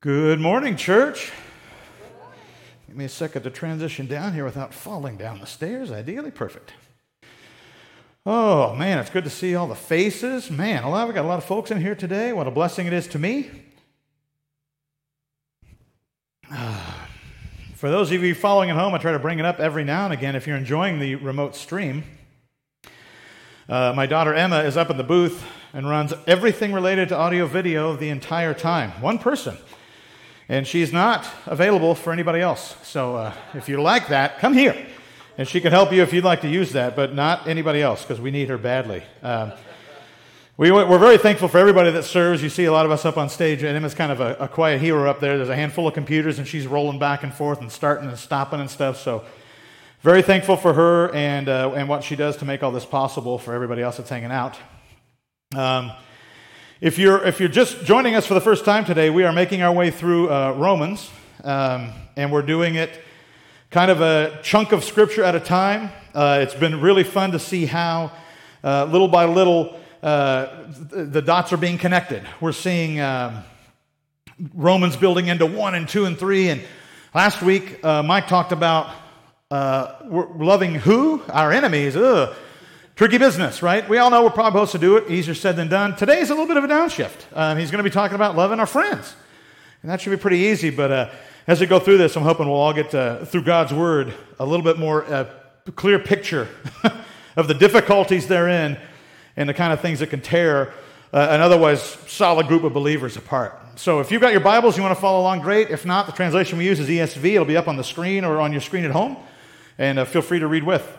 Good morning, church. Give me a second to transition down here without falling down the stairs. Ideally perfect. Oh, man, it's good to see all the faces. Man, a lot, we got a lot of folks in here today. What a blessing it is to me. For those of you following at home, I try to bring it up every now and again if you're enjoying the remote stream. Uh, my daughter Emma is up in the booth and runs everything related to audio video the entire time. One person. And she's not available for anybody else. So uh, if you like that, come here. And she can help you if you'd like to use that, but not anybody else because we need her badly. Um, we, are very thankful for everybody that serves. You see a lot of us up on stage, and Emma's kind of a, a, quiet hero up there. There's a handful of computers, and she's rolling back and forth and starting and stopping and stuff. So, very thankful for her and, uh, and what she does to make all this possible for everybody else that's hanging out. Um, if you're, if you're just joining us for the first time today, we are making our way through uh, Romans, um, and we're doing it kind of a chunk of scripture at a time. Uh, it's been really fun to see how, uh, little by little, uh, the dots are being connected. We're seeing um, Romans building into 1 and 2 and 3. And last week, uh, Mike talked about uh, loving who? Our enemies. Ugh Tricky business, right? We all know we're probably supposed to do it. Easier said than done. Today's a little bit of a downshift. Um, he's going to be talking about loving our friends. And that should be pretty easy. But uh, as we go through this, I'm hoping we'll all get uh, through God's word a little bit more uh, clear picture of the difficulties therein and the kind of things that can tear uh, an otherwise solid group of believers apart. So if you've got your Bibles, you want to follow along, great. If not, the translation we use is ESV. It'll be up on the screen or on your screen at home. And uh, feel free to read with.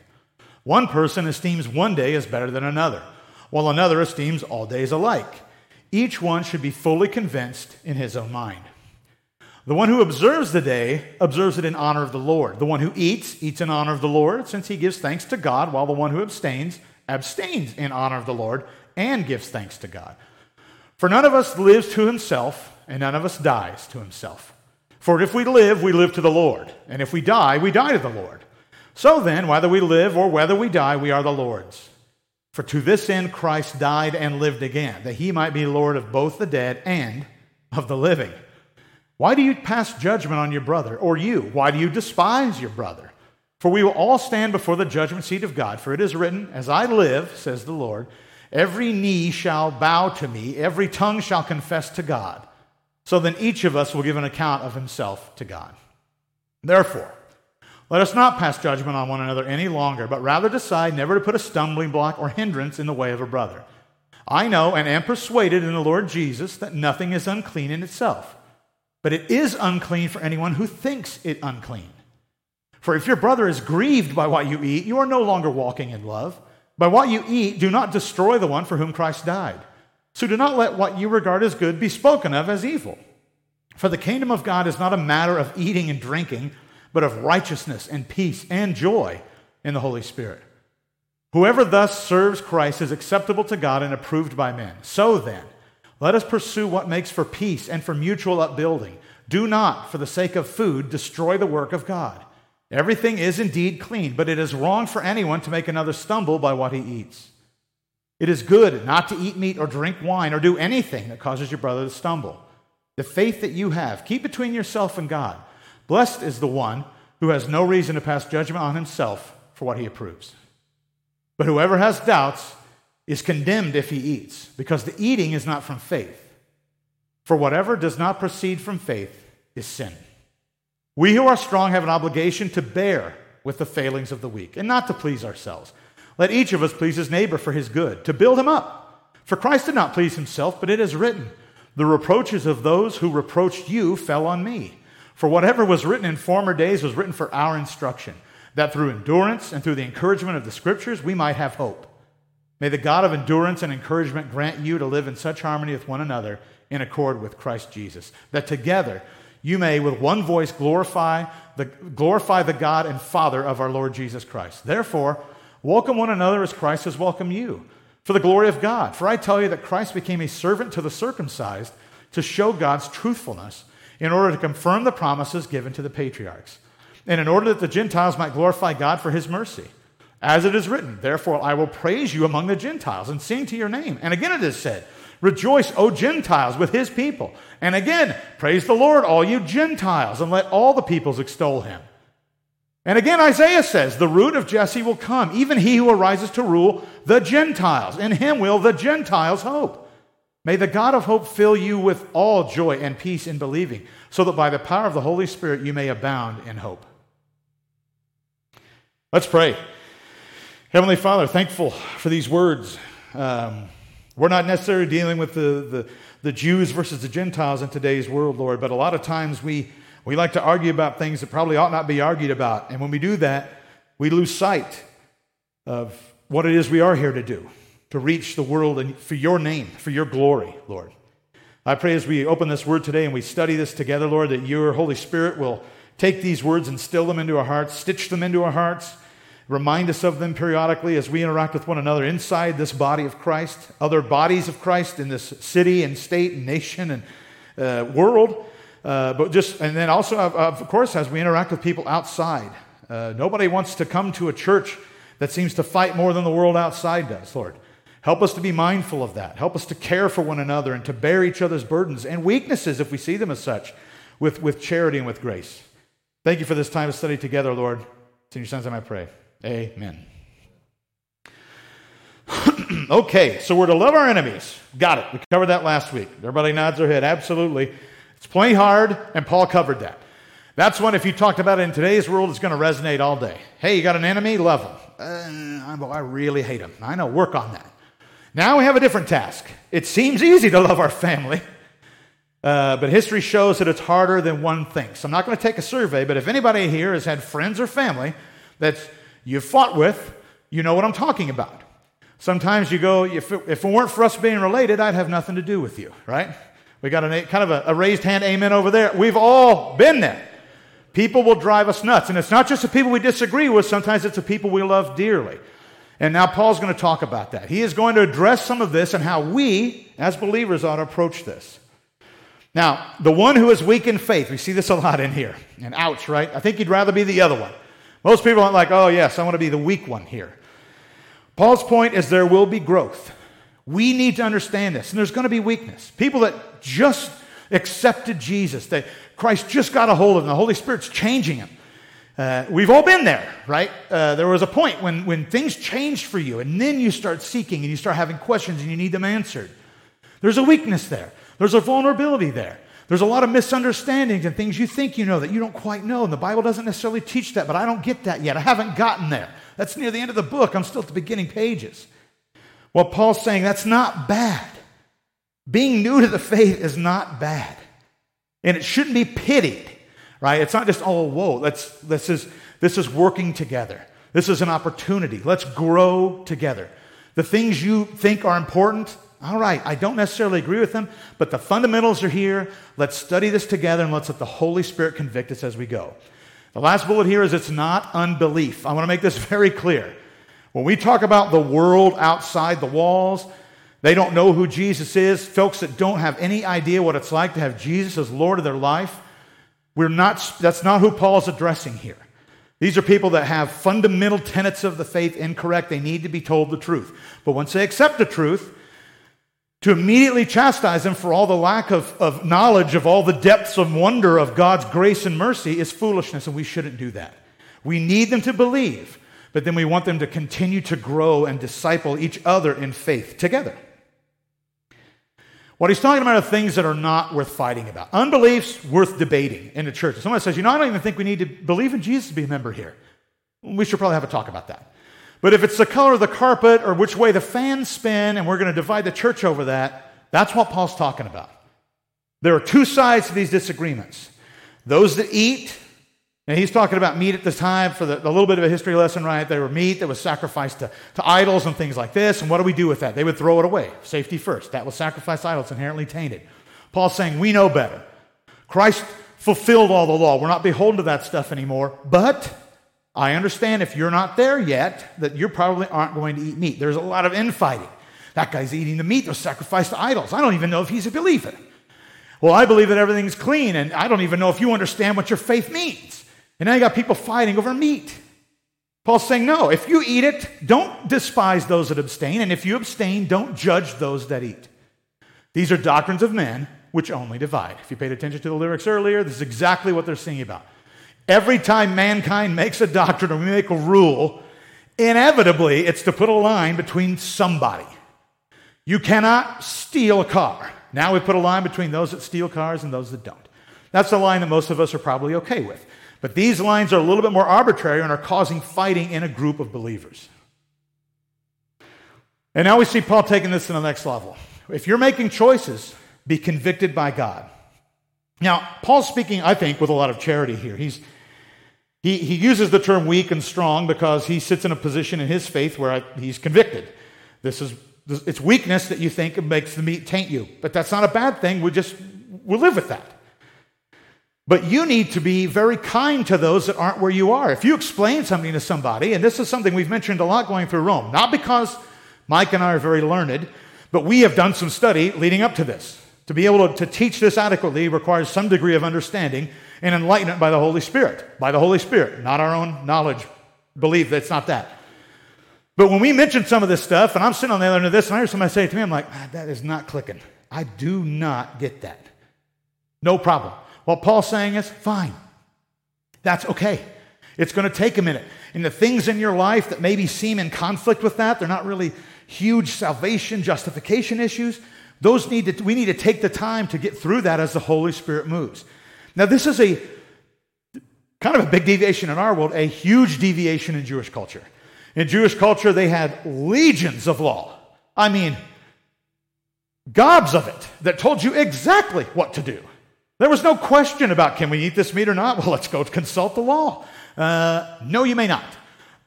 One person esteems one day as better than another, while another esteems all days alike. Each one should be fully convinced in his own mind. The one who observes the day observes it in honor of the Lord. The one who eats, eats in honor of the Lord, since he gives thanks to God, while the one who abstains, abstains in honor of the Lord and gives thanks to God. For none of us lives to himself, and none of us dies to himself. For if we live, we live to the Lord, and if we die, we die to the Lord. So then, whether we live or whether we die, we are the Lord's. For to this end Christ died and lived again, that he might be Lord of both the dead and of the living. Why do you pass judgment on your brother? Or you, why do you despise your brother? For we will all stand before the judgment seat of God. For it is written, As I live, says the Lord, every knee shall bow to me, every tongue shall confess to God. So then each of us will give an account of himself to God. Therefore, let us not pass judgment on one another any longer, but rather decide never to put a stumbling block or hindrance in the way of a brother. I know and am persuaded in the Lord Jesus that nothing is unclean in itself, but it is unclean for anyone who thinks it unclean. For if your brother is grieved by what you eat, you are no longer walking in love. By what you eat, do not destroy the one for whom Christ died. So do not let what you regard as good be spoken of as evil. For the kingdom of God is not a matter of eating and drinking but of righteousness and peace and joy in the Holy Spirit. Whoever thus serves Christ is acceptable to God and approved by men. So then, let us pursue what makes for peace and for mutual upbuilding. Do not, for the sake of food, destroy the work of God. Everything is indeed clean, but it is wrong for anyone to make another stumble by what he eats. It is good not to eat meat or drink wine or do anything that causes your brother to stumble. The faith that you have, keep between yourself and God. Blessed is the one who has no reason to pass judgment on himself for what he approves. But whoever has doubts is condemned if he eats, because the eating is not from faith. For whatever does not proceed from faith is sin. We who are strong have an obligation to bear with the failings of the weak and not to please ourselves. Let each of us please his neighbor for his good, to build him up. For Christ did not please himself, but it is written, The reproaches of those who reproached you fell on me. For whatever was written in former days was written for our instruction, that through endurance and through the encouragement of the Scriptures we might have hope. May the God of endurance and encouragement grant you to live in such harmony with one another in accord with Christ Jesus, that together you may with one voice glorify the, glorify the God and Father of our Lord Jesus Christ. Therefore, welcome one another as Christ has welcomed you, for the glory of God. For I tell you that Christ became a servant to the circumcised to show God's truthfulness in order to confirm the promises given to the patriarchs, and in order that the Gentiles might glorify God for his mercy. As it is written, Therefore I will praise you among the Gentiles and sing to your name. And again it is said, Rejoice, O Gentiles, with his people. And again, praise the Lord, all you Gentiles, and let all the peoples extol him. And again, Isaiah says, The root of Jesse will come, even he who arises to rule the Gentiles. In him will the Gentiles hope. May the God of hope fill you with all joy and peace in believing, so that by the power of the Holy Spirit you may abound in hope. Let's pray. Heavenly Father, thankful for these words. Um, we're not necessarily dealing with the, the, the, Jews versus the Gentiles in today's world, Lord, but a lot of times we, we like to argue about things that probably ought not be argued about. And when we do that, we lose sight of what it is we are here to do to reach the world and for your name, for your glory, Lord. I pray as we open this word today and we study this together, Lord, that your Holy Spirit will take these words and still them into our hearts, stitch them into our hearts Remind us of them periodically as we interact with one another inside this body of Christ, other bodies of Christ in this city and state and nation and uh, world. Uh, but just, and then also, of course, as we interact with people outside. Uh, nobody wants to come to a church that seems to fight more than the world outside does, Lord. Help us to be mindful of that. Help us to care for one another and to bear each other's burdens and weaknesses if we see them as such with, with charity and with grace. Thank you for this time of study together, Lord. It's in your son's name I pray. Amen. okay, so we're to love our enemies. Got it. We covered that last week. Everybody nods their head. Absolutely. It's plenty hard, and Paul covered that. That's one, if you talked about it in today's world, it's going to resonate all day. Hey, you got an enemy? Love them. Uh, I really hate them. I know, work on that. Now we have a different task. It seems easy to love our family, uh, but history shows that it's harder than one thinks. I'm not going to take a survey, but if anybody here has had friends or family that you've fought with, you know what I'm talking about. Sometimes you go, if it, if it weren't for us being related, I'd have nothing to do with you, right? We got a kind of a, a raised hand amen over there. We've all been there. People will drive us nuts. And it's not just the people we disagree with, sometimes it's the people we love dearly. And now Paul's going to talk about that. He is going to address some of this and how we, as believers, ought to approach this. Now, the one who is weak in faith, we see this a lot in here. And ouch, right? I think you'd rather be the other one. Most people aren't like, oh, yes, I want to be the weak one here. Paul's point is there will be growth. We need to understand this. And there's going to be weakness. People that just accepted Jesus, that Christ just got a hold of them, the Holy Spirit's changing them. Uh, we've all been there, right? Uh, there was a point when, when things changed for you, and then you start seeking and you start having questions and you need them answered. There's a weakness there, there's a vulnerability there. There's a lot of misunderstandings and things you think you know that you don't quite know. And the Bible doesn't necessarily teach that, but I don't get that yet. I haven't gotten there. That's near the end of the book. I'm still at the beginning pages. Well, Paul's saying that's not bad. Being new to the faith is not bad. And it shouldn't be pitied, right? It's not just, oh, whoa, let's, this, is, this is working together. This is an opportunity. Let's grow together. The things you think are important, all right, I don't necessarily agree with them, but the fundamentals are here. Let's study this together and let's let the Holy Spirit convict us as we go. The last bullet here is it's not unbelief. I want to make this very clear. When we talk about the world outside the walls, they don't know who Jesus is. Folks that don't have any idea what it's like to have Jesus as Lord of their life, we're not, that's not who Paul's addressing here. These are people that have fundamental tenets of the faith incorrect. They need to be told the truth. But once they accept the truth, to immediately chastise them for all the lack of, of knowledge of all the depths of wonder of God's grace and mercy is foolishness, and we shouldn't do that. We need them to believe, but then we want them to continue to grow and disciple each other in faith together. What he's talking about are things that are not worth fighting about. Unbelief's worth debating in the church. Someone says, you know, I don't even think we need to believe in Jesus to be a member here. We should probably have a talk about that. But if it's the color of the carpet or which way the fans spin, and we're going to divide the church over that, that's what Paul's talking about. There are two sides to these disagreements those that eat And he's talking about meat at the time for the, a little bit of a history lesson, right? There were meat that was sacrificed to, to idols and things like this. And what do we do with that? They would throw it away. Safety first. That was sacrifice idols, inherently tainted. Paul's saying, we know better. Christ fulfilled all the law. We're not beholden to that stuff anymore. But I understand if you're not there yet, that you probably aren't going to eat meat. There's a lot of infighting. That guy's eating the meat that was sacrificed to idols. I don't even know if he's a believer. Well, I believe that everything's clean, and I don't even know if you understand what your faith means. And now you got people fighting over meat. Paul's saying, no, if you eat it, don't despise those that abstain, and if you abstain, don't judge those that eat. These are doctrines of men which only divide. If you paid attention to the lyrics earlier, this is exactly what they're singing about. Every time mankind makes a doctrine or we make a rule, inevitably it's to put a line between somebody. You cannot steal a car. Now we put a line between those that steal cars and those that don't. That's the line that most of us are probably okay with. But these lines are a little bit more arbitrary and are causing fighting in a group of believers. And now we see Paul taking this to the next level. If you're making choices, be convicted by God. Now, Paul's speaking, I think, with a lot of charity here. He's, he, he uses the term weak and strong because he sits in a position in his faith where I, he's convicted. This is it's weakness that you think makes the meat taint you. But that's not a bad thing. We just we live with that. But you need to be very kind to those that aren't where you are. If you explain something to somebody, and this is something we've mentioned a lot going through Rome, not because Mike and I are very learned, but we have done some study leading up to this. To be able to, teach this adequately requires some degree of understanding and enlightenment by the Holy Spirit. By the Holy Spirit, not our own knowledge, belief that's not that. But when we mention some of this stuff, and I'm sitting on the other end of this, and I hear somebody say it to me, I'm like, that is not clicking. I do not get that. No problem. What Paul's saying is, fine. That's okay. It's going to take a minute. And the things in your life that maybe seem in conflict with that, they're not really huge salvation, justification issues. Those need to, we need to take the time to get through that as the Holy Spirit moves. Now, this is a kind of a big deviation in our world, a huge deviation in Jewish culture. In Jewish culture, they had legions of law. I mean, gobs of it that told you exactly what to do. There was no question about can we eat this meat or not? Well, let's go consult the law. Uh, no, you may not.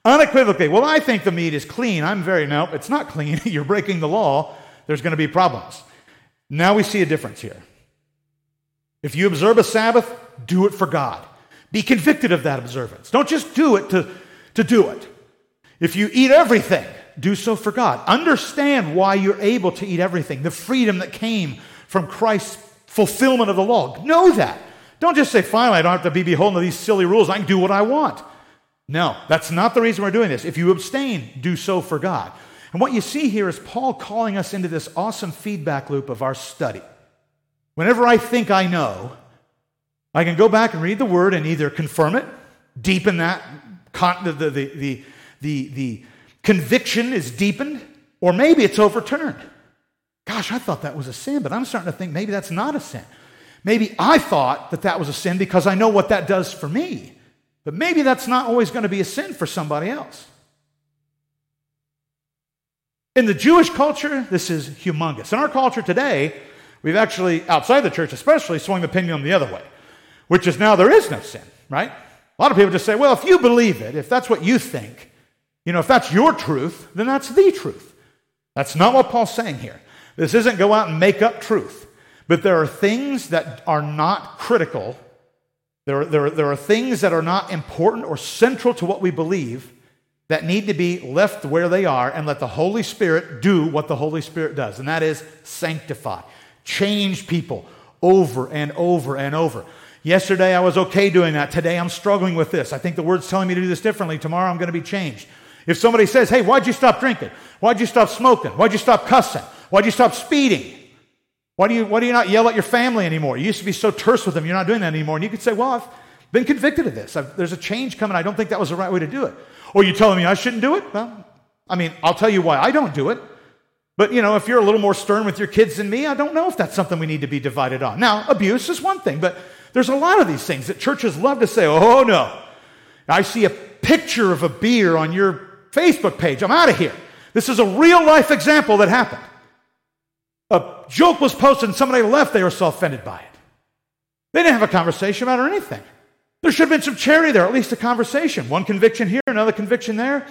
Unequivocally, well, I think the meat is clean. I'm very, no, it's not clean. You're breaking the law. There's going to be problems. Now we see a difference here. If you observe a Sabbath, do it for God. Be convicted of that observance. Don't just do it to, to do it. If you eat everything, do so for God. Understand why you're able to eat everything, the freedom that came from Christ's fulfillment of the law. Know that. Don't just say, finally, I don't have to be beholden to these silly rules. I can do what I want. No, that's not the reason we're doing this. If you abstain, do so for God. And what you see here is Paul calling us into this awesome feedback loop of our study. Whenever I think I know, I can go back and read the word and either confirm it, deepen that, the, the, the, the, the conviction is deepened, or maybe it's overturned. Gosh, I thought that was a sin, but I'm starting to think maybe that's not a sin. Maybe I thought that that was a sin because I know what that does for me. But maybe that's not always going to be a sin for somebody else. In the Jewish culture, this is humongous. In our culture today, we've actually, outside the church especially, swung the pendulum the other way, which is now there is no sin, right? A lot of people just say, well, if you believe it, if that's what you think, you know, if that's your truth, then that's the truth. That's not what Paul's saying here. This isn't go out and make up truth. But there are things that are not critical. There are, there, are, there are things that are not important or central to what we believe that need to be left where they are and let the Holy Spirit do what the Holy Spirit does, and that is sanctify, change people over and over and over. Yesterday I was okay doing that. Today I'm struggling with this. I think the word's telling me to do this differently. Tomorrow I'm going to be changed. If somebody says, hey, why'd you stop drinking? Why'd you stop smoking? Why'd you stop cussing? Why'd you stop speeding? Why do you, why do you not yell at your family anymore? You used to be so terse with them, you're not doing that anymore. And you could say, well, I've been convicted of this. I've, there's a change coming. I don't think that was the right way to do it. Or you're telling me I shouldn't do it? Well, I mean, I'll tell you why I don't do it. But, you know, if you're a little more stern with your kids than me, I don't know if that's something we need to be divided on. Now, abuse is one thing, but there's a lot of these things that churches love to say, oh, no. I see a picture of a beer on your Facebook page. I'm out of here. This is a real life example that happened. A joke was posted and somebody left, they were so offended by it. They didn't have a conversation about or anything. There should have been some charity there, at least a conversation. One conviction here, another conviction there.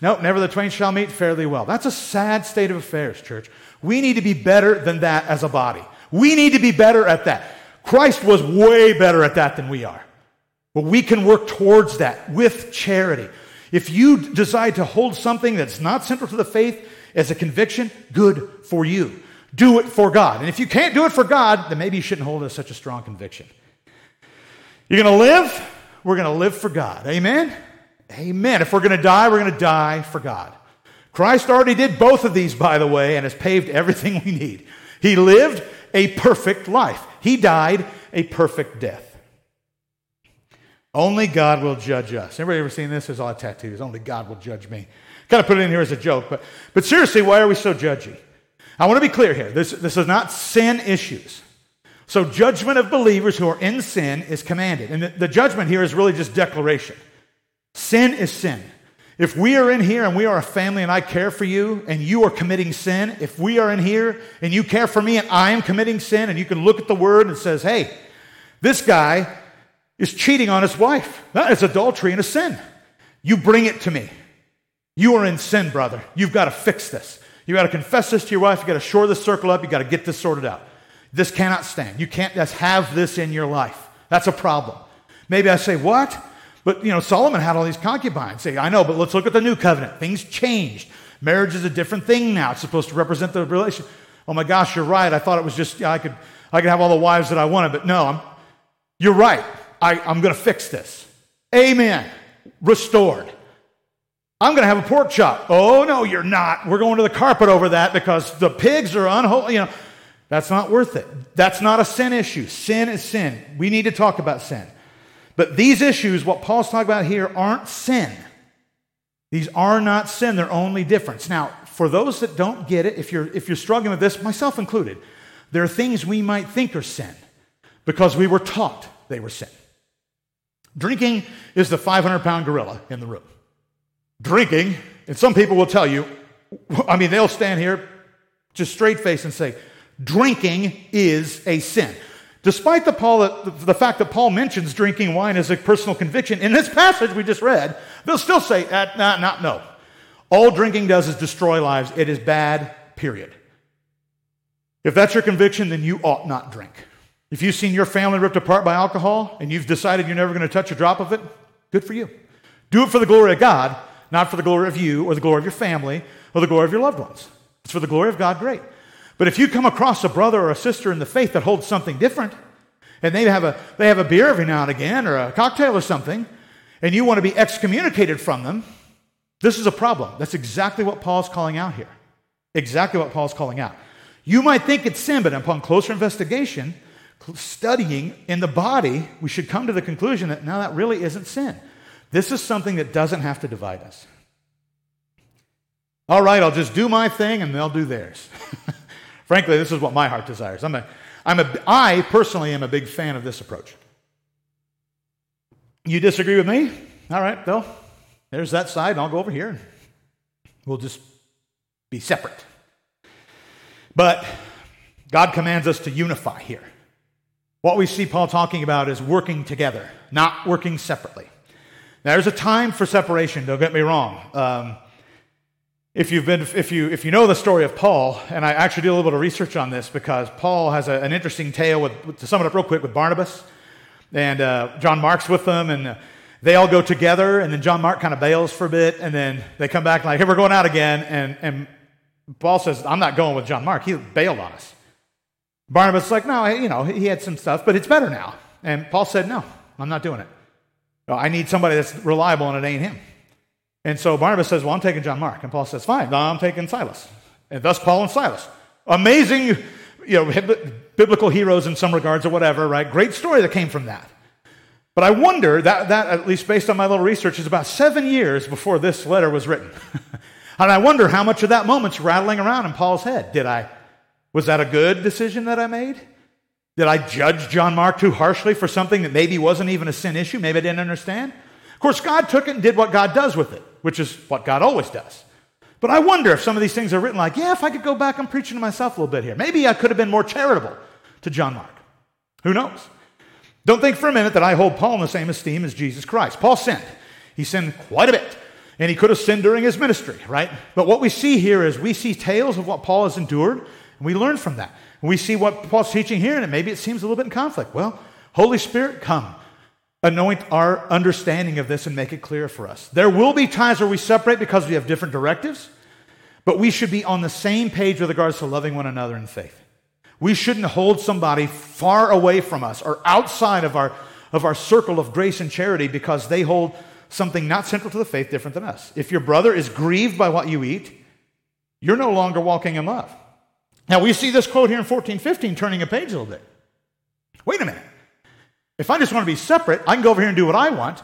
Nope, never the twain shall meet fairly well. That's a sad state of affairs, church. We need to be better than that as a body. We need to be better at that. Christ was way better at that than we are. But we can work towards that with charity. If you decide to hold something that's not central to the faith as a conviction, good for you. Do it for God. And if you can't do it for God, then maybe you shouldn't hold it as such a strong conviction. You're going to live? We're going to live for God. Amen? Amen. If we're going to die, we're going to die for God. Christ already did both of these, by the way, and has paved everything we need. He lived a perfect life, He died a perfect death. Only God will judge us. Everybody ever seen this? There's a lot of tattoos. Only God will judge me. Kind of put it in here as a joke, but, but seriously, why are we so judgy? I want to be clear here. This, this is not sin issues. So, judgment of believers who are in sin is commanded. And the, the judgment here is really just declaration. Sin is sin. If we are in here and we are a family and I care for you and you are committing sin, if we are in here and you care for me and I am committing sin, and you can look at the word and says, hey, this guy is cheating on his wife. That is adultery and a sin. You bring it to me. You are in sin, brother. You've got to fix this. You got to confess this to your wife. You got to shore this circle up. You got to get this sorted out. This cannot stand. You can't just have this in your life. That's a problem. Maybe I say, what? But, you know, Solomon had all these concubines. Say, I know, but let's look at the new covenant. Things changed. Marriage is a different thing now. It's supposed to represent the relation. Oh my gosh, you're right. I thought it was just, yeah, I could, I could have all the wives that I wanted, but no, I'm, you're right. I, I'm going to fix this. Amen. Restored. I'm going to have a pork chop. Oh, no, you're not. We're going to the carpet over that because the pigs are unholy. You know, that's not worth it. That's not a sin issue. Sin is sin. We need to talk about sin. But these issues, what Paul's talking about here, aren't sin. These are not sin, they're only difference. Now, for those that don't get it, if you're, if you're struggling with this, myself included, there are things we might think are sin because we were taught they were sin. Drinking is the 500 pound gorilla in the room. Drinking, and some people will tell you, I mean, they'll stand here just straight face and say, drinking is a sin. Despite the, Paul, the fact that Paul mentions drinking wine as a personal conviction, in this passage we just read, they'll still say, uh, nah, no. All drinking does is destroy lives. It is bad, period. If that's your conviction, then you ought not drink. If you've seen your family ripped apart by alcohol and you've decided you're never going to touch a drop of it, good for you. Do it for the glory of God, not for the glory of you or the glory of your family or the glory of your loved ones. It's for the glory of God, great. But if you come across a brother or a sister in the faith that holds something different, and they have a, they have a beer every now and again or a cocktail or something, and you want to be excommunicated from them, this is a problem. That's exactly what Paul's calling out here. Exactly what Paul's calling out. You might think it's sin, but upon closer investigation, studying in the body, we should come to the conclusion that now that really isn't sin. This is something that doesn't have to divide us. All right, I'll just do my thing and they'll do theirs. Frankly, this is what my heart desires. I'm a, I'm a, I personally am a big fan of this approach. You disagree with me? All right, Bill. There's that side. I'll go over here. And we'll just be separate. But God commands us to unify here. What we see Paul talking about is working together, not working separately. Now, there's a time for separation, don't get me wrong. Um, if, you've been, if, you, if you know the story of Paul, and I actually did a little bit of research on this because Paul has a, an interesting tale with, to sum it up real quick, with Barnabas. And uh, John Mark's with them, and uh, they all go together, and then John Mark kind of bails for a bit, and then they come back like, hey, we're going out again. And, and Paul says, I'm not going with John Mark. He bailed on us. Barnabas is like, no, you know, he had some stuff, but it's better now. And Paul said, no, I'm not doing it. Uh, I need somebody that's reliable, and it ain't him. And so Barnabas says, Well, I'm taking John Mark. And Paul says, Fine, no, I'm taking Silas. And thus Paul and Silas. Amazing, you know, biblical heroes in some regards or whatever, right? Great story that came from that. But I wonder, that, that at least based on my little research, is about seven years before this letter was written. and I wonder how much of that moment's rattling around in Paul's head. Did I, was that a good decision that I made? Did I judge John Mark too harshly for something that maybe wasn't even a sin issue? Maybe I didn't understand? Of course, God took it and did what God does with it which is what God always does. But I wonder if some of these things are written like, yeah, if I could go back, I'm preaching to myself a little bit here. Maybe I could have been more charitable to John Mark. Who knows? Don't think for a minute that I hold Paul in the same esteem as Jesus Christ. Paul sinned. He sinned quite a bit. And he could have sinned during his ministry, right? But what we see here is we see tales of what Paul has endured, and we learn from that. We see what Paul's teaching here, and maybe it seems a little bit in conflict. Well, Holy Spirit, come. Anoint our understanding of this and make it clear for us. There will be times where we separate because we have different directives, but we should be on the same page with regards to loving one another in faith. We shouldn't hold somebody far away from us or outside of our, of our circle of grace and charity because they hold something not central to the faith different than us. If your brother is grieved by what you eat, you're no longer walking in love. Now, we see this quote here in 1415 turning a page a little bit. Wait a minute. If I just want to be separate, I can go over here and do what I want.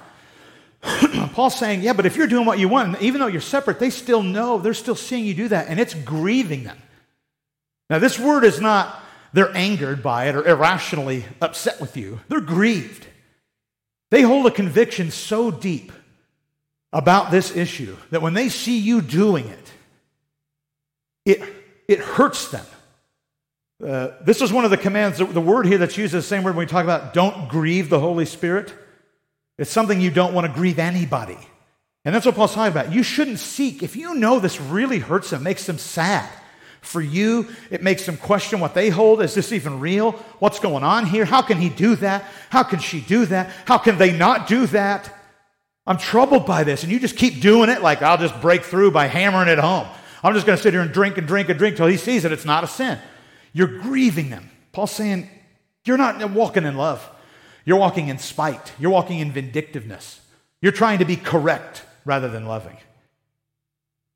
Paul's saying, yeah, but if you're doing what you want, even though you're separate, they still know, they're still seeing you do that, and it's grieving them. Now, this word is not they're angered by it or irrationally upset with you, they're grieved. They hold a conviction so deep about this issue that when they see you doing it, it, it hurts them. Uh, this is one of the commands. The, the word here that's used is the same word when we talk about don't grieve the Holy Spirit. It's something you don't want to grieve anybody. And that's what Paul's talking about. You shouldn't seek. If you know this really hurts them, makes them sad, for you, it makes them question what they hold. Is this even real? What's going on here? How can he do that? How can she do that? How can they not do that? I'm troubled by this. And you just keep doing it like I'll just break through by hammering it home. I'm just going to sit here and drink and drink and drink till he sees that it's not a sin. You're grieving them. Paul's saying, You're not walking in love. You're walking in spite. You're walking in vindictiveness. You're trying to be correct rather than loving. I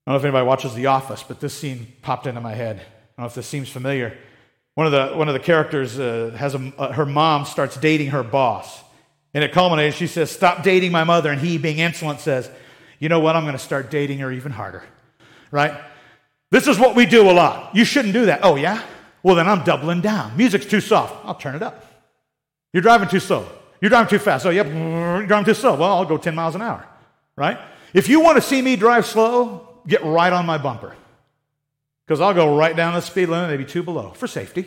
don't know if anybody watches The Office, but this scene popped into my head. I don't know if this seems familiar. One of the, one of the characters uh, has a, uh, her mom starts dating her boss. And it culminates, she says, Stop dating my mother. And he, being insolent, says, You know what? I'm going to start dating her even harder. Right? This is what we do a lot. You shouldn't do that. Oh, yeah? Well, then I'm doubling down. Music's too soft. I'll turn it up. You're driving too slow. You're driving too fast. Oh, yep, you're driving too slow. Well, I'll go 10 miles an hour. Right? If you want to see me drive slow, get right on my bumper. Because I'll go right down the speed limit, maybe two below, for safety.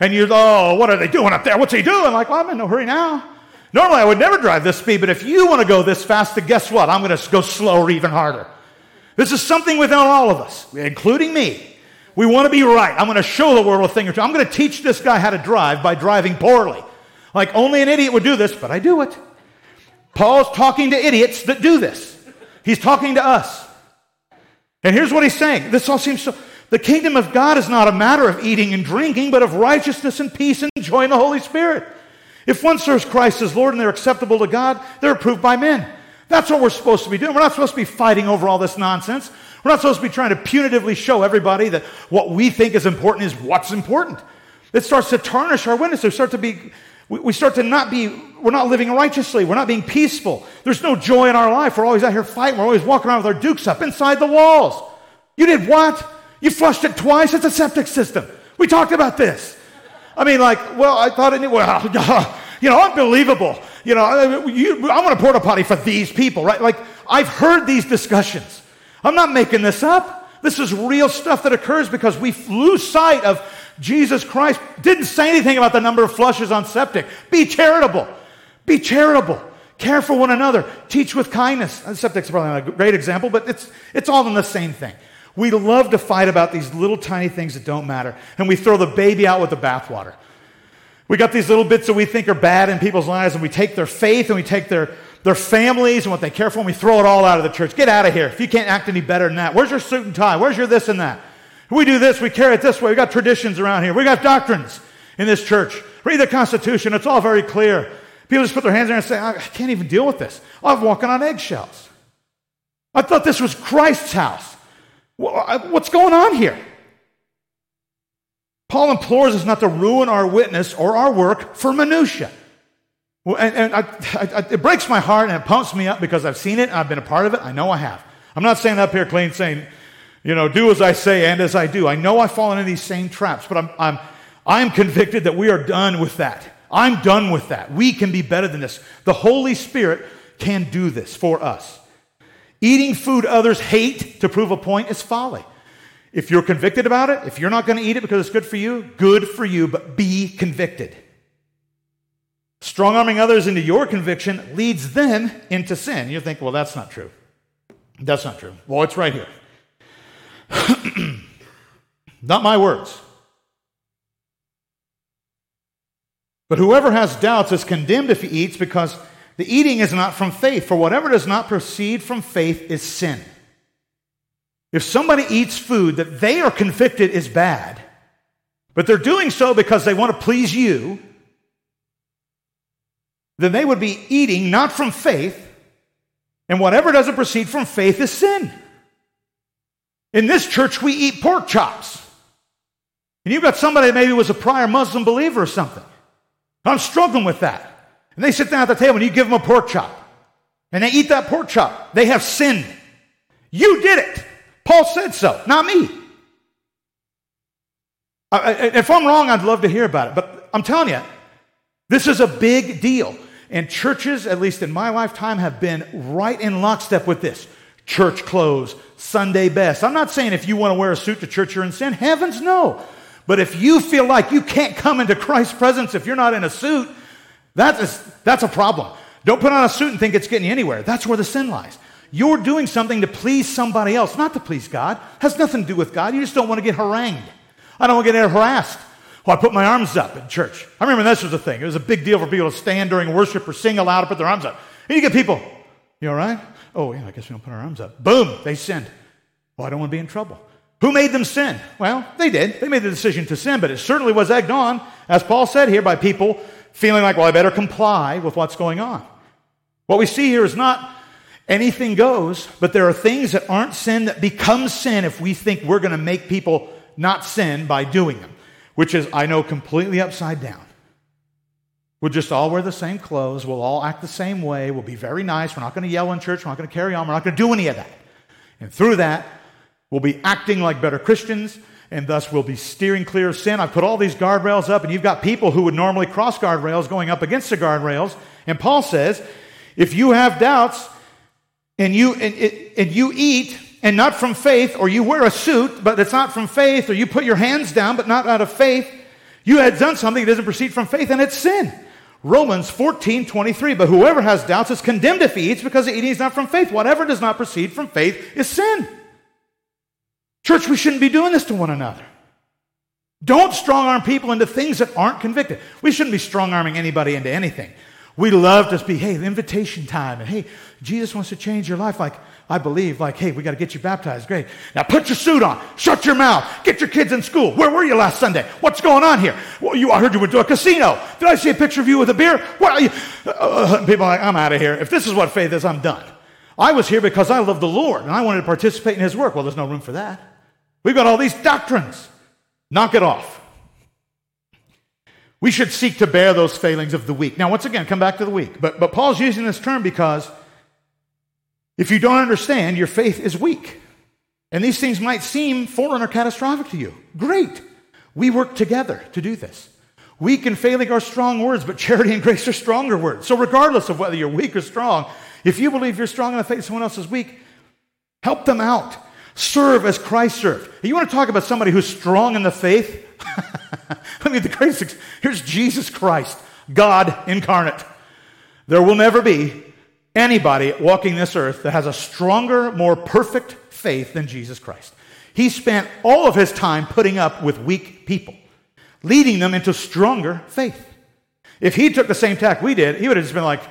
And you're, oh, what are they doing up there? What's he doing? Like, well, I'm in no hurry now. Normally, I would never drive this speed, but if you want to go this fast, then guess what? I'm going to go slower, even harder. This is something within all of us, including me. We want to be right. I'm going to show the world a thing or two. I'm going to teach this guy how to drive by driving poorly. Like only an idiot would do this, but I do it. Paul's talking to idiots that do this. He's talking to us. And here's what he's saying. This all seems so. The kingdom of God is not a matter of eating and drinking, but of righteousness and peace and joy in the Holy Spirit. If one serves Christ as Lord and they're acceptable to God, they're approved by men. That's what we're supposed to be doing. We're not supposed to be fighting over all this nonsense. We're not supposed to be trying to punitively show everybody that what we think is important is what's important. It starts to tarnish our witness. We start to be, we start to not be, we're not living righteously. We're not being peaceful. There's no joy in our life. We're always out here fighting. We're always walking around with our dukes up inside the walls. You did what? You flushed it twice? It's a septic system. We talked about this. I mean, like, well, I thought it, well, you know, unbelievable. You know, you, I'm going to porta potty for these people, right? Like, I've heard these discussions. I'm not making this up. This is real stuff that occurs because we lose sight of Jesus Christ. Didn't say anything about the number of flushes on septic. Be charitable. Be charitable. Care for one another. Teach with kindness. Septic's probably not a great example, but it's, it's all in the same thing. We love to fight about these little tiny things that don't matter, and we throw the baby out with the bathwater. We got these little bits that we think are bad in people's lives, and we take their faith and we take their, their families and what they care for, and we throw it all out of the church. Get out of here. If you can't act any better than that, where's your suit and tie? Where's your this and that? We do this, we carry it this way. We got traditions around here. We got doctrines in this church. Read the Constitution, it's all very clear. People just put their hands there and say, I can't even deal with this. I'm walking on eggshells. I thought this was Christ's house. What's going on here? Paul implores us not to ruin our witness or our work for minutia. And, and I, I, it breaks my heart and it pumps me up because I've seen it and I've been a part of it. I know I have. I'm not saying up here clean saying, you know, do as I say and as I do. I know I've fallen into these same traps, but I'm, I'm, I'm convicted that we are done with that. I'm done with that. We can be better than this. The Holy Spirit can do this for us. Eating food others hate to prove a point is folly. If you're convicted about it, if you're not going to eat it because it's good for you, good for you, but be convicted. Strong arming others into your conviction leads them into sin. You think, well, that's not true. That's not true. Well, it's right here. not my words. But whoever has doubts is condemned if he eats because the eating is not from faith. For whatever does not proceed from faith is sin. If somebody eats food that they are convicted is bad, but they're doing so because they want to please you, then they would be eating not from faith, and whatever doesn't proceed from faith is sin. In this church, we eat pork chops. And you've got somebody that maybe was a prior Muslim believer or something. I'm struggling with that. And they sit down at the table and you give them a pork chop. And they eat that pork chop. They have sinned. You did it. Paul said so, not me. if I'm wrong, I'd love to hear about it. But I'm telling you, this is a big deal. And churches, at least in my lifetime, have been right in lockstep with this. Church clothes, Sunday best. I'm not saying if you want to wear a suit to church you're in sin. Heavens no. But if you feel like you can't come into Christ's presence if you're not in a suit, that is, that's a problem. Don't put on a suit and think it's getting you anywhere. That's where the sin lies. You're doing something to please somebody else, not to please God. It has nothing to do with God. You just don't want to get harangued. I don't want to get harassed. Well, I put my arms up in church. I remember this was a thing. It was a big deal for people to stand during worship or sing aloud and put their arms up. And you get people, you all right? Oh, yeah, I guess we don't put our arms up. Boom, they sinned. Well, I don't want to be in trouble. Who made them sin? Well, they did. They made the decision to sin, but it certainly was egged on, as Paul said here, by people feeling like, well, I better comply with what's going on. What we see here is not anything goes, but there are things that aren't sin that become sin if we think we're going to make people not sin by doing them, which is, I know, completely upside down. We'll just all wear the same clothes. We'll all act the same way. We'll be very nice. We're not going to yell in church. We're not going to carry on. We're not going to do any of that. And through that, We'll be acting like better Christians, and thus we'll be steering clear of sin. I've put all these guardrails up, and you've got people who would normally cross guardrails going up against the guardrails. And Paul says, if you have doubts and you, and, and you eat and not from faith, or you wear a suit, but it's not from faith, or you put your hands down, but not out of faith, you had done something that doesn't proceed from faith, and it's sin. Romans 14, 23. But whoever has doubts is condemned if he eats because the eating is not from faith. Whatever does not proceed from faith is sin. Church, we shouldn't be doing this to one another. Don't strong arm people into things that aren't convicted. We shouldn't be strong arming anybody into anything. We love to be, hey, invitation time, and hey, Jesus wants to change your life. Like, I believe, like, hey, we got to get you baptized. Great. Now put your suit on, shut your mouth, get your kids in school. Where were you last Sunday? What's going on here? Well, you, I heard you went to a casino. Did I see a picture of you with a beer? What you? Uh, people are like, I'm out of here. If this is what faith is, I'm done. I was here because I love the Lord and I wanted to participate in His work. Well, there's no room for that. We've got all these doctrines. Knock it off. We should seek to bear those failings of the weak. Now, once again, come back to the weak. But, but Paul's using this term because if you don't understand, your faith is weak. And these things might seem foreign or catastrophic to you. Great. We work together to do this. Weak and failing are strong words, but charity and grace are stronger words. So, regardless of whether you're weak or strong, if you believe you're strong in the faith, someone else is weak, help them out. Serve as Christ served. You want to talk about somebody who's strong in the faith? Let me the greatest. Here's Jesus Christ, God incarnate. There will never be anybody walking this earth that has a stronger, more perfect faith than Jesus Christ. He spent all of his time putting up with weak people, leading them into stronger faith. If he took the same tack we did, he would have just been like,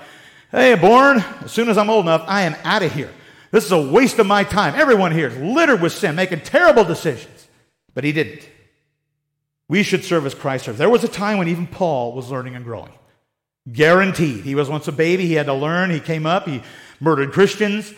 hey, born, as soon as I'm old enough, I am out of here. This is a waste of my time. Everyone here is littered with sin, making terrible decisions. But he didn't. We should serve as Christ served. There was a time when even Paul was learning and growing. Guaranteed. He was once a baby. He had to learn. He came up. He murdered Christians.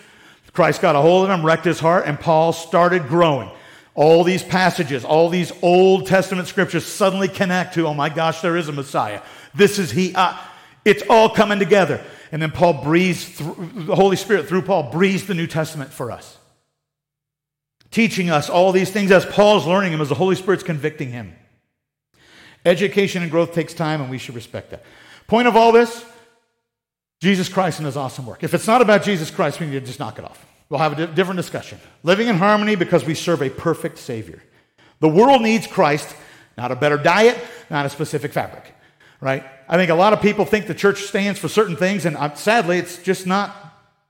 Christ got a hold of him, wrecked his heart, and Paul started growing. All these passages, all these Old Testament scriptures suddenly connect to, oh my gosh, there is a Messiah. This is He. Uh, it's all coming together. And then Paul breathes, through, the Holy Spirit through Paul breathes the New Testament for us. Teaching us all these things as Paul's learning them, as the Holy Spirit's convicting him. Education and growth takes time, and we should respect that. Point of all this Jesus Christ and his awesome work. If it's not about Jesus Christ, we need to just knock it off. We'll have a different discussion. Living in harmony because we serve a perfect Savior. The world needs Christ, not a better diet, not a specific fabric. right? I think a lot of people think the church stands for certain things, and uh, sadly, it's just not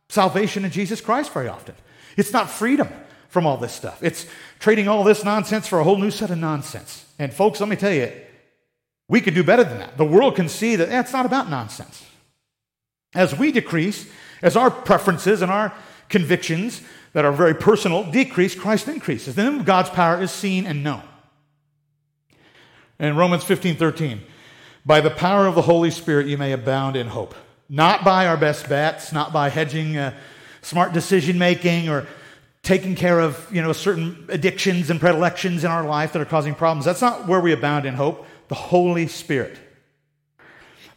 salvation in Jesus Christ very often. It's not freedom from all this stuff. It's trading all this nonsense for a whole new set of nonsense. And folks, let me tell you, we could do better than that. The world can see that it's not about nonsense. As we decrease, as our preferences and our convictions that are very personal decrease, Christ increases. Then God's power is seen and known. In Romans 15 13, by the power of the Holy Spirit, you may abound in hope. Not by our best bets, not by hedging uh, smart decision making or taking care of you know, certain addictions and predilections in our life that are causing problems. That's not where we abound in hope. The Holy Spirit.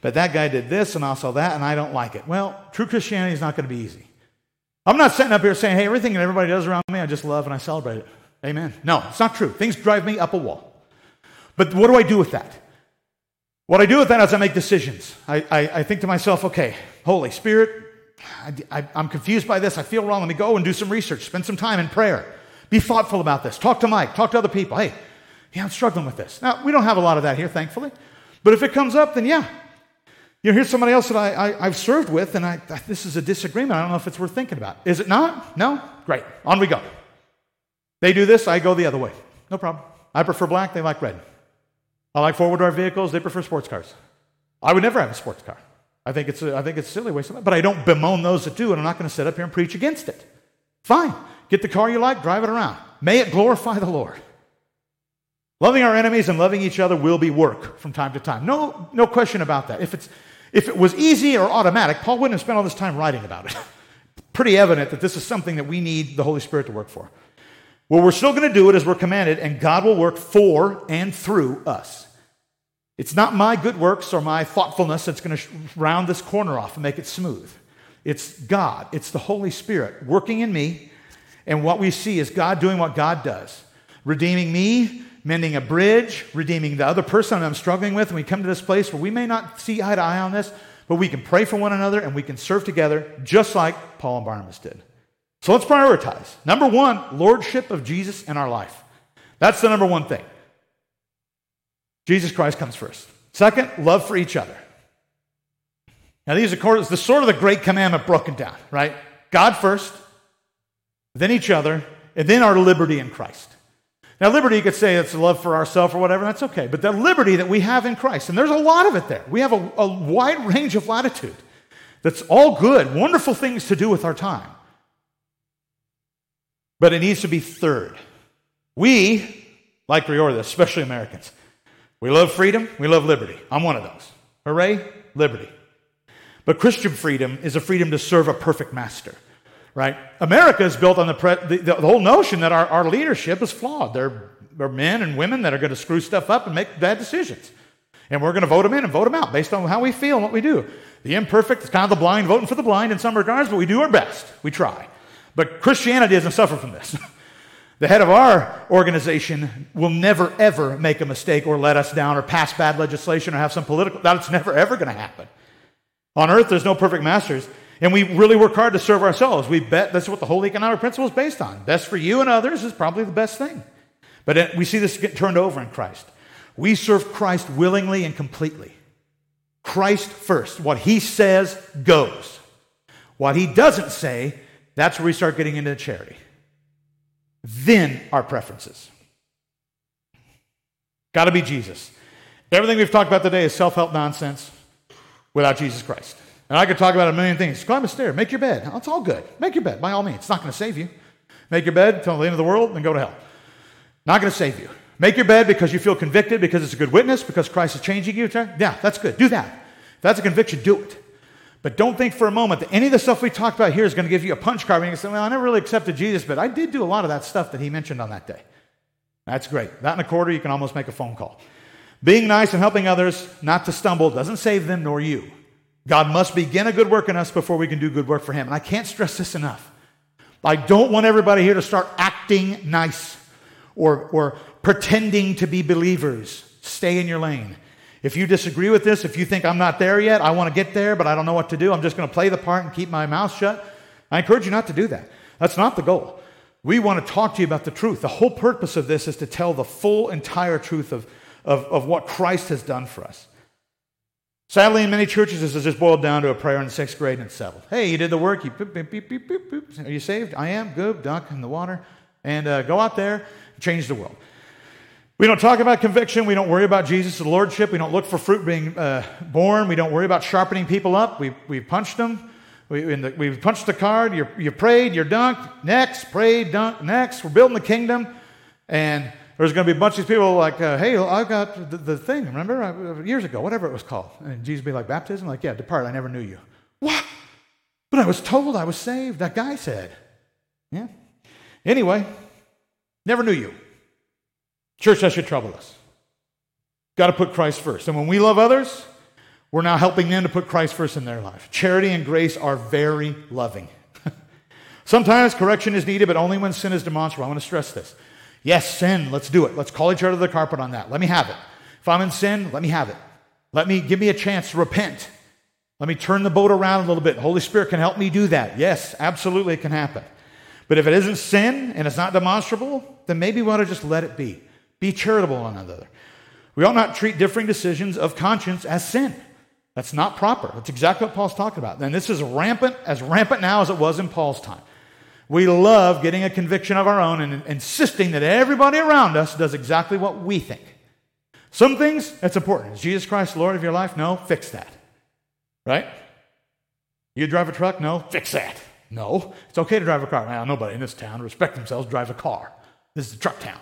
But that guy did this and also that, and I don't like it. Well, true Christianity is not going to be easy. I'm not sitting up here saying, hey, everything that everybody does around me, I just love and I celebrate it. Amen. No, it's not true. Things drive me up a wall. But what do I do with that? What I do with that is I make decisions. I, I, I think to myself, okay, Holy Spirit, I, am confused by this. I feel wrong. Let me go and do some research, spend some time in prayer. Be thoughtful about this. Talk to Mike, talk to other people. Hey, yeah, I'm struggling with this. Now, we don't have a lot of that here, thankfully. But if it comes up, then yeah, you know, here's somebody else that I, I, have served with, and I, this is a disagreement. I don't know if it's worth thinking about. Is it not? No? Great. On we go. They do this, I go the other way. No problem. I prefer black, they like red. I like four wheel drive vehicles, they prefer sports cars. I would never have a sports car. I think it's a, I think it's a silly waste of money, but I don't bemoan those that do, and I'm not going to sit up here and preach against it. Fine. Get the car you like, drive it around. May it glorify the Lord. Loving our enemies and loving each other will be work from time to time. No, no question about that. If it's if it was easy or automatic, Paul wouldn't have spent all this time writing about it. Pretty evident that this is something that we need the Holy Spirit to work for. Well, we're still going to do it as we're commanded, and God will work for and through us. It's not my good works or my thoughtfulness that's going to round this corner off and make it smooth. It's God, it's the Holy Spirit working in me, and what we see is God doing what God does, redeeming me, mending a bridge, redeeming the other person I'm struggling with, and we come to this place where we may not see eye to eye on this, but we can pray for one another and we can serve together just like Paul and Barnabas did. So let's prioritize. Number one, lordship of Jesus in our life. That's the number one thing. Jesus Christ comes first. Second, love for each other. Now, these are the sort of the great commandment broken down, right? God first, then each other, and then our liberty in Christ. Now, liberty, you could say it's love for ourselves or whatever, that's okay. But the liberty that we have in Christ, and there's a lot of it there. We have a, a wide range of latitude that's all good, wonderful things to do with our time. But it needs to be third. We, like Riorda, especially Americans, we love freedom, we love liberty. I'm one of those. Hooray, liberty. But Christian freedom is a freedom to serve a perfect master right? America is built on the, pre- the, the, whole notion that our, our leadership is flawed. They're, they're men and women that are going to screw stuff up and make bad decisions. And we're going to vote them in and vote them out based on how we feel and what we do. The imperfect is kind of the blind voting for the blind in some regards, but we do our best. We try. But Christianity doesn't suffer from this. the head of our organization will never, ever make a mistake or let us down or pass bad legislation or have some political. That's never, ever going to happen. On earth, there's no perfect masters. And we really work hard to serve ourselves. We bet that's what the whole economic principle is based on. Best for you and others is probably the best thing. But we see this get turned over in Christ. We serve Christ willingly and completely. Christ first. What he says goes. What he doesn't say, that's where we start getting into charity. Then our preferences. Got to be Jesus. Everything we've talked about today is self help nonsense without Jesus Christ. And I could talk about a million things. Climb a stair, make your bed. It's all good. Make your bed, by all means. It's not going to save you. Make your bed till the end of the world, then go to hell. Not going to save you. Make your bed because you feel convicted, because it's a good witness, because Christ is changing you. Yeah, that's good. Do that. If that's a conviction, do it. But don't think for a moment that any of the stuff we talked about here is going to give you a punch card and you say, well, I never really accepted Jesus, but I did do a lot of that stuff that he mentioned on that day. That's great. That in a quarter, you can almost make a phone call. Being nice and helping others not to stumble doesn't save them nor you. God must begin a good work in us before we can do good work for Him. And I can't stress this enough. I don't want everybody here to start acting nice or, or pretending to be believers. Stay in your lane. If you disagree with this, if you think I'm not there yet, I want to get there, but I don't know what to do, I'm just going to play the part and keep my mouth shut, I encourage you not to do that. That's not the goal. We want to talk to you about the truth. The whole purpose of this is to tell the full, entire truth of, of, of what Christ has done for us. Sadly, in many churches, this has just boiled down to a prayer in sixth grade and it's settled. Hey, you did the work. You beep, beep, beep, beep, beep. Are you saved? I am. Good. Dunk in the water. And uh, go out there and change the world. We don't talk about conviction. We don't worry about Jesus' lordship. We don't look for fruit being uh, born. We don't worry about sharpening people up. We, we punched them. We, the, we punched the card. You're, you prayed. You're dunked. Next. Prayed. Dunked. Next. We're building the kingdom. And there's going to be a bunch of people like, uh, hey, I got the, the thing, remember? Uh, years ago, whatever it was called. And Jesus be like, baptism? Like, yeah, depart, I never knew you. What? But I was told I was saved, that guy said. Yeah. Anyway, never knew you. Church, that should trouble us. Got to put Christ first. And when we love others, we're now helping them to put Christ first in their life. Charity and grace are very loving. Sometimes correction is needed, but only when sin is demonstrable. I want to stress this. Yes, sin, let's do it. Let's call each other the carpet on that. Let me have it. If I'm in sin, let me have it. Let me give me a chance to repent. Let me turn the boat around a little bit. Holy Spirit can help me do that. Yes, absolutely, it can happen. But if it isn't sin and it's not demonstrable, then maybe we ought to just let it be. Be charitable one another. We ought not treat differing decisions of conscience as sin. That's not proper. That's exactly what Paul's talking about. And this is rampant, as rampant now as it was in Paul's time. We love getting a conviction of our own and insisting that everybody around us does exactly what we think. Some things, that's important. Is Jesus Christ Lord of your life? No, fix that. Right? You drive a truck? No, fix that. No, it's okay to drive a car. Now, nobody in this town, respect themselves, drives a car. This is a truck town.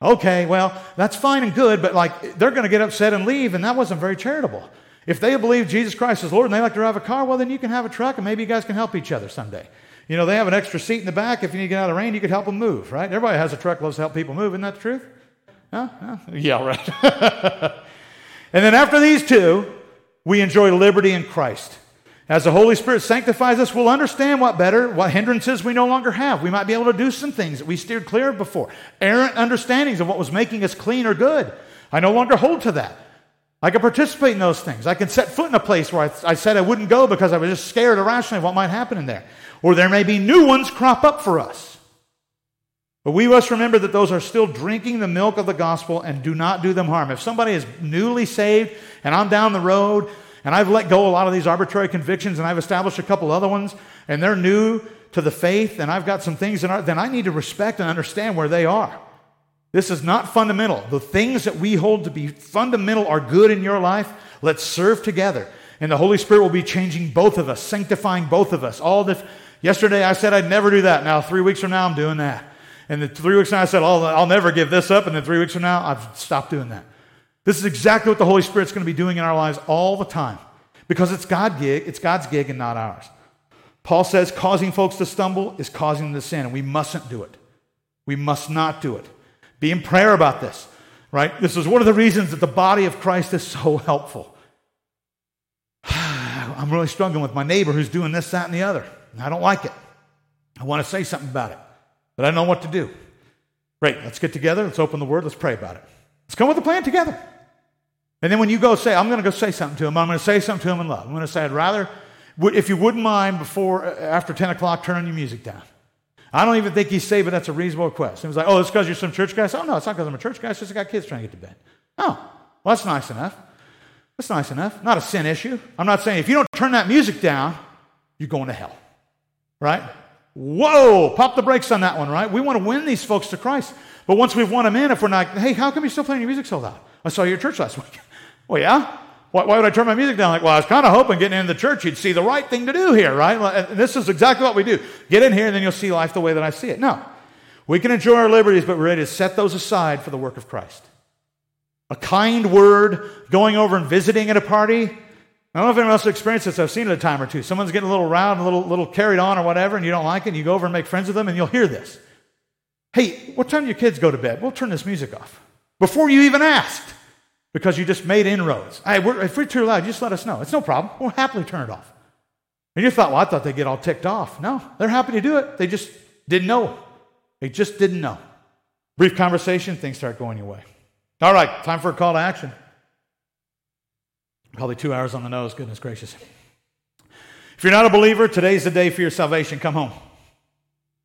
Okay, well, that's fine and good, but like they're going to get upset and leave, and that wasn't very charitable. If they believe Jesus Christ is Lord and they like to drive a car, well, then you can have a truck and maybe you guys can help each other someday. You know, they have an extra seat in the back. If you need to get out of the rain, you could help them move, right? Everybody has a truck, loves to help people move. Isn't that the truth? Huh? Yeah, right. and then after these two, we enjoy liberty in Christ. As the Holy Spirit sanctifies us, we'll understand what better, what hindrances we no longer have. We might be able to do some things that we steered clear of before. Errant understandings of what was making us clean or good. I no longer hold to that. I can participate in those things. I can set foot in a place where I, I said I wouldn't go because I was just scared irrationally of what might happen in there or there may be new ones crop up for us. But we must remember that those are still drinking the milk of the gospel and do not do them harm. If somebody is newly saved and I'm down the road and I've let go a lot of these arbitrary convictions and I've established a couple other ones and they're new to the faith and I've got some things in our, then I need to respect and understand where they are. This is not fundamental. The things that we hold to be fundamental are good in your life. Let's serve together. And the Holy Spirit will be changing both of us, sanctifying both of us. All the Yesterday I said I'd never do that. Now, three weeks from now, I'm doing that. And then three weeks from now, I said, oh, I'll never give this up. And then three weeks from now, I've stopped doing that. This is exactly what the Holy Spirit's going to be doing in our lives all the time because it's, God gig, it's God's gig and not ours. Paul says causing folks to stumble is causing them to sin, and we mustn't do it. We must not do it. Be in prayer about this, right? This is one of the reasons that the body of Christ is so helpful. I'm really struggling with my neighbor who's doing this, that, and the other. I don't like it. I want to say something about it, but I don't know what to do. Great, let's get together. Let's open the Word. Let's pray about it. Let's come with a plan together. And then when you go say, I'm going to go say something to him, I'm going to say something to him in love. I'm going to say, I'd rather, if you wouldn't mind, before, uh, after 10 o'clock, turn your music down. I don't even think he's saved, but that's a reasonable request. He was like, oh, it's because you're some church guy? oh, no, it's not because I'm a church guy. It's just I got kids trying to get to bed. Oh, well, that's nice enough. That's nice enough. Not a sin issue. I'm not saying if you don't turn that music down, you're going to hell right? Whoa, pop the brakes on that one, right? We want to win these folks to Christ. But once we've won them in, if we're not, hey, how come you're still playing your music so loud? I saw your church last week. well, yeah? Why, why, would I turn my music down? Like, well, I was kind of hoping getting into the church you'd see the right thing to do here, right? And this is exactly what we do. Get in here and then you'll see life the way that I see it. No. We can enjoy our liberties, but we're ready to set those aside for the work of Christ. A kind word, going over and visiting at a party, I don't know if anyone else experienced this. I've seen it a time or two. Someone's getting a little round, a little, little carried on or whatever, and you don't like it, and you go over and make friends with them, and you'll hear this. Hey, what time do your kids go to bed? We'll turn this music off. Before you even asked, because you just made inroads. Hey, we're, if we're too loud, just let us know. It's no problem. We'll happily turn it off. And you thought, well, I thought they'd get all ticked off. No, they're happy to do it. They just didn't know. They just didn't know. Brief conversation, things start going your way. All right, time for a call to action. Probably two hours on the nose, goodness gracious. If you're not a believer, today's the day for your salvation. Come home.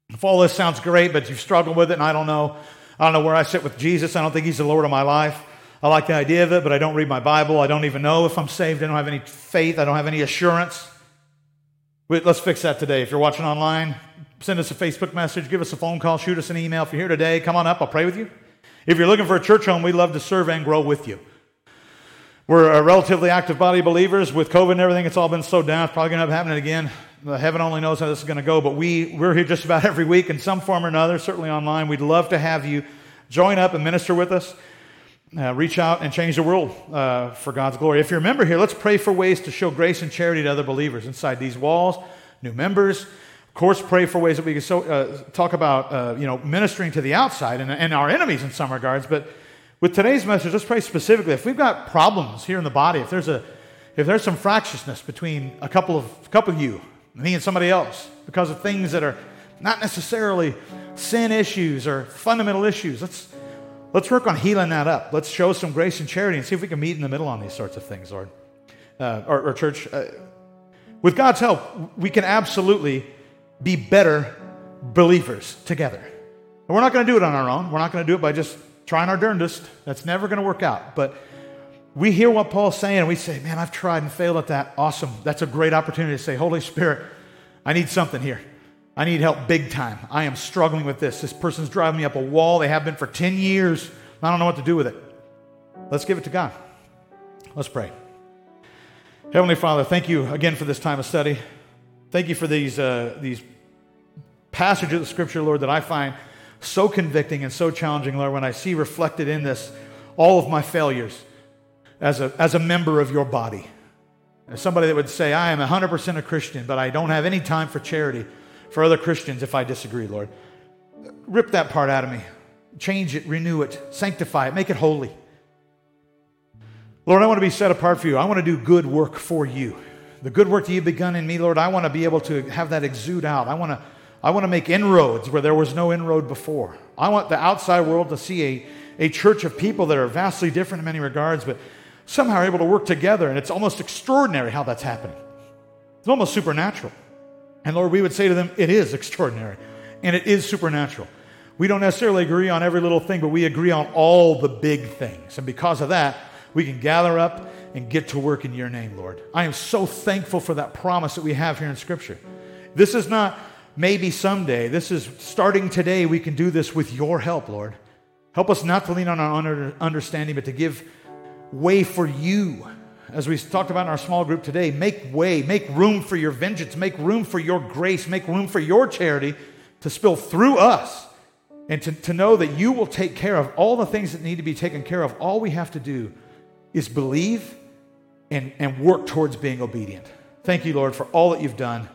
If all this sounds great, but you've struggled with it, and I don't know, I don't know where I sit with Jesus. I don't think He's the Lord of my life. I like the idea of it, but I don't read my Bible. I don't even know if I'm saved. I don't have any faith. I don't have any assurance. Wait, let's fix that today. If you're watching online, send us a Facebook message, give us a phone call, shoot us an email. If you're here today, come on up. I'll pray with you. If you're looking for a church home, we'd love to serve and grow with you. We're a relatively active body of believers. With COVID and everything, it's all been slowed down. It's probably going to happen again. Heaven only knows how this is going to go, but we, we're here just about every week in some form or another, certainly online. We'd love to have you join up and minister with us. Uh, reach out and change the world uh, for God's glory. If you're a member here, let's pray for ways to show grace and charity to other believers inside these walls, new members. Of course, pray for ways that we can so, uh, talk about, uh, you know, ministering to the outside and, and our enemies in some regards. But with today's message, let's pray specifically. If we've got problems here in the body, if there's a, if there's some fractiousness between a couple of, a couple of you, me and somebody else, because of things that are not necessarily sin issues or fundamental issues, let's Let's work on healing that up. Let's show some grace and charity and see if we can meet in the middle on these sorts of things, Lord. Uh, or, or, church, uh, with God's help, we can absolutely be better believers together. And we're not going to do it on our own. We're not going to do it by just trying our darndest. That's never going to work out. But we hear what Paul's saying and we say, man, I've tried and failed at that. Awesome. That's a great opportunity to say, Holy Spirit, I need something here. I need help big time. I am struggling with this. This person's driving me up a wall. They have been for 10 years. I don't know what to do with it. Let's give it to God. Let's pray. Heavenly Father, thank you again for this time of study. Thank you for these, uh, these passages of Scripture, Lord, that I find so convicting and so challenging, Lord, when I see reflected in this all of my failures as a, as a member of your body. As somebody that would say, I am 100% a Christian, but I don't have any time for charity for other Christians if I disagree, Lord. Rip that part out of me. Change it, renew it, sanctify it, make it holy. Lord, I want to be set apart for you. I want to do good work for you. The good work that you've begun in me, Lord, I want to be able to have that exude out. I want to, I want to make inroads where there was no inroad before. I want the outside world to see a, a church of people that are vastly different in many regards, but somehow are able to work together. And it's almost extraordinary how that's happening. It's almost supernatural. And Lord, we would say to them, it is extraordinary and it is supernatural. We don't necessarily agree on every little thing, but we agree on all the big things. And because of that, we can gather up and get to work in your name, Lord. I am so thankful for that promise that we have here in Scripture. This is not maybe someday. This is starting today. We can do this with your help, Lord. Help us not to lean on our understanding, but to give way for you as we talked about in our small group today, make way, make room for your vengeance, make room for your grace, make room for your charity to spill through us and to, to know that you will take care of all the things that need to be taken care of. All we have to do is believe and, and work towards being obedient. Thank you, Lord, for all that you've done.